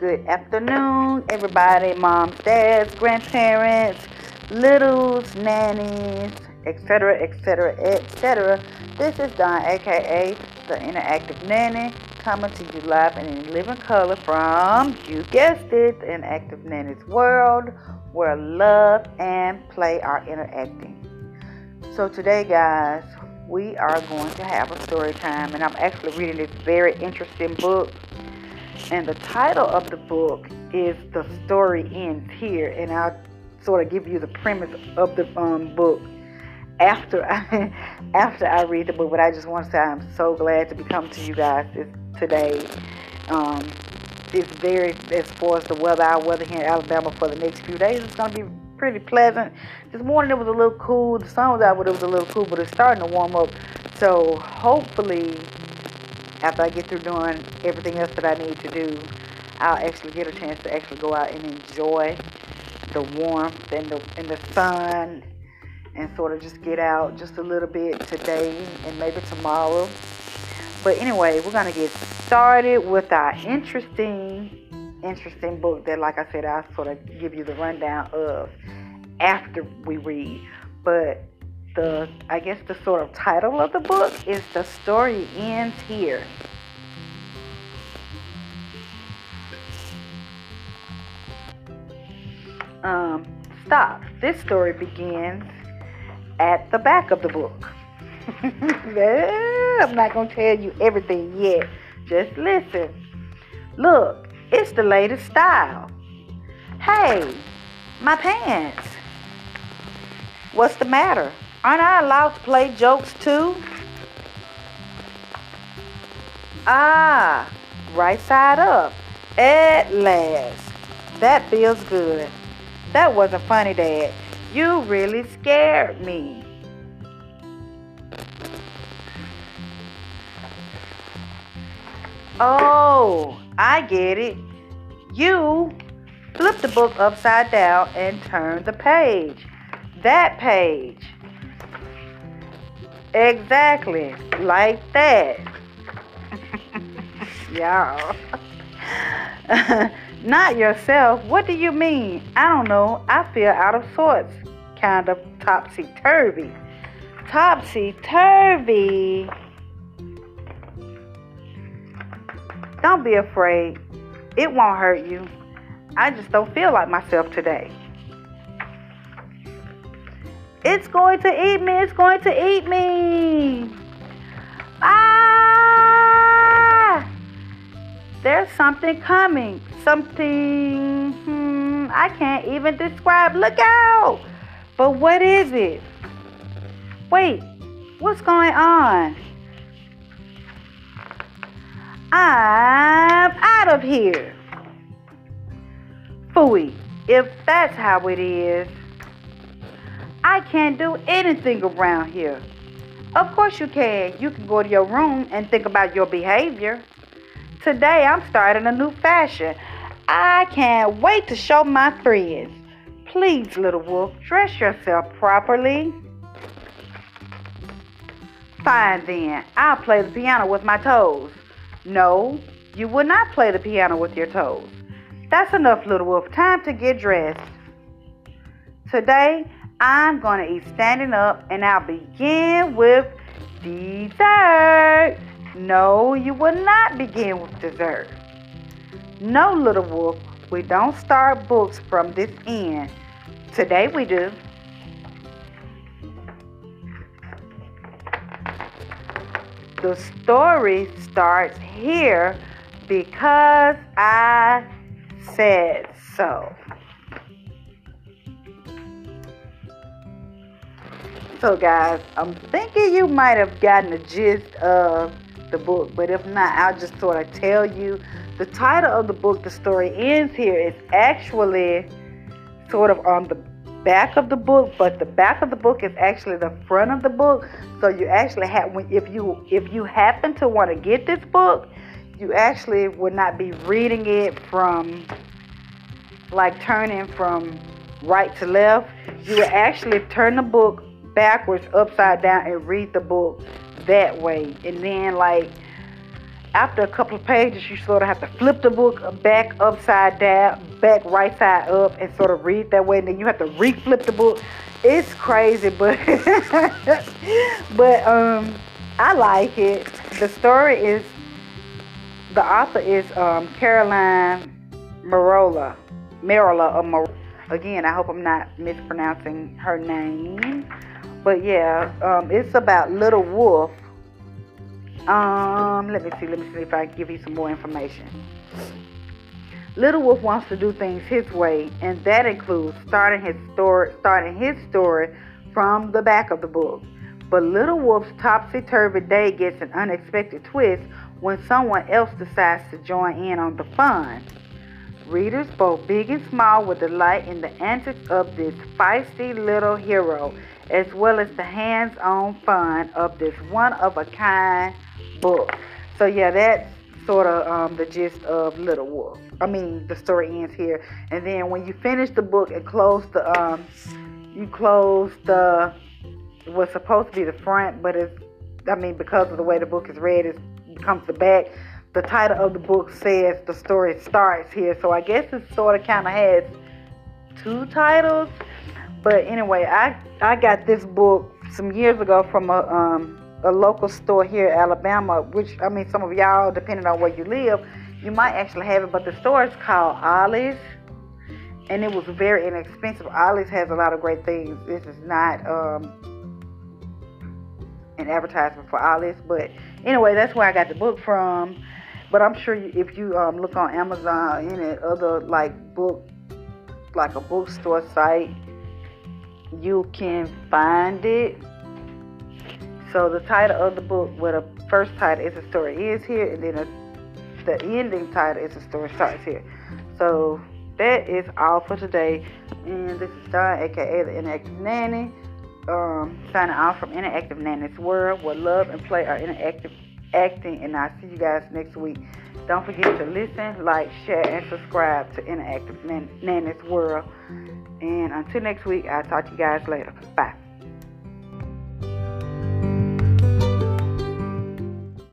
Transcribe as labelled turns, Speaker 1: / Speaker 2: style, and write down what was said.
Speaker 1: good afternoon, everybody, moms, dads, grandparents, littles, nannies, etc., etc., etc. This is Don, aka the Interactive Nanny, coming to you live and in living color from, you guessed it, the Interactive Nanny's world, where love and play are interacting. So today, guys, we are going to have a story time, and I'm actually reading this very interesting book. And the title of the book is "The Story Ends Here," and I'll sort of give you the premise of the um, book after I, after I read the book. But I just want to say I'm so glad to be coming to you guys today. Um, it's very as far as the weather, our weather here in Alabama for the next few days. It's going to be pretty pleasant. This morning it was a little cool. The sun was out, but it was a little cool. But it's starting to warm up. So hopefully, after I get through doing everything else that I need to do, I'll actually get a chance to actually go out and enjoy the warmth and the and the sun, and sort of just get out just a little bit today and maybe tomorrow. But anyway, we're gonna get started with our interesting interesting book that, like I said, I'll sort of give you the rundown of after we read. But the, I guess, the sort of title of the book is The Story Ends Here. Um, stop. This story begins at the back of the book. I'm not going to tell you everything yet. Just listen. Look, it's the latest style. Hey, my pants. What's the matter? Aren't I allowed to play jokes too? Ah, right side up. At last. That feels good. That wasn't funny, Dad. You really scared me. Oh, I get it. You flip the book upside down and turn the page. That page. Exactly, like that. Y'all. Not yourself. What do you mean? I don't know. I feel out of sorts. Kind of topsy turvy. Topsy turvy. Don't be afraid. It won't hurt you. I just don't feel like myself today. It's going to eat me. It's going to eat me. Ah! There's something coming. Something hmm, I can't even describe. Look out! But what is it? Wait, what's going on? I'm out of here. Fooey, if that's how it is, I can't do anything around here. Of course you can. You can go to your room and think about your behavior. Today I'm starting a new fashion. I can't wait to show my friends. Please, little wolf, dress yourself properly. Fine then, I'll play the piano with my toes. No, you will not play the piano with your toes. That's enough, little wolf. Time to get dressed. Today, I'm going to eat standing up and I'll begin with dessert. No, you will not begin with dessert. No, little wolf, we don't start books from this end. Today we do. The story starts here because I said so. So, guys, I'm thinking you might have gotten the gist of the book, but if not, I'll just sort of tell you. The title of the book, The Story Ends Here, is actually sort of on the back of the book, but the back of the book is actually the front of the book. So you actually have if you if you happen to want to get this book, you actually would not be reading it from like turning from right to left. You would actually turn the book backwards, upside down, and read the book that way. And then like after a couple of pages, you sort of have to flip the book back upside down, back right side up, and sort of read that way. And then you have to re-flip the book. It's crazy, but but um, I like it. The story is the author is um, Caroline Marola, Marola or Mar- again. I hope I'm not mispronouncing her name, but yeah, um, it's about Little Wolf um, let me see. Let me see if I can give you some more information. Little Wolf wants to do things his way, and that includes starting his story, starting his story from the back of the book. But Little Wolf's topsy-turvy day gets an unexpected twist when someone else decides to join in on the fun. Readers, both big and small, will delight in the antics of this feisty little hero, as well as the hands-on fun of this one-of-a-kind book. So yeah, that's sort of um, the gist of Little Wolf. I mean, the story ends here, and then when you finish the book and close the, um, you close the what's supposed to be the front, but it's, I mean, because of the way the book is read, it becomes the back. The title of the book says the story starts here, so I guess it sort of kind of has two titles. But anyway, I I got this book some years ago from a um, a local store here in Alabama, which I mean, some of y'all, depending on where you live, you might actually have it. But the store is called Ollie's, and it was very inexpensive. Ollie's has a lot of great things. This is not um, an advertisement for Ollie's, but anyway, that's where I got the book from. But I'm sure if you um, look on Amazon or any other like book, like a bookstore site, you can find it. So the title of the book, well, the first title is the story is here, and then a, the ending title is the story starts here. So that is all for today. And this is Dawn, aka the Interactive Nanny, um, signing off from Interactive Nanny's World, where love and play are interactive acting. And I'll see you guys next week. Don't forget to listen, like, share, and subscribe to Interactive Nanny's World. And until next week, I'll talk to you guys later. Bye.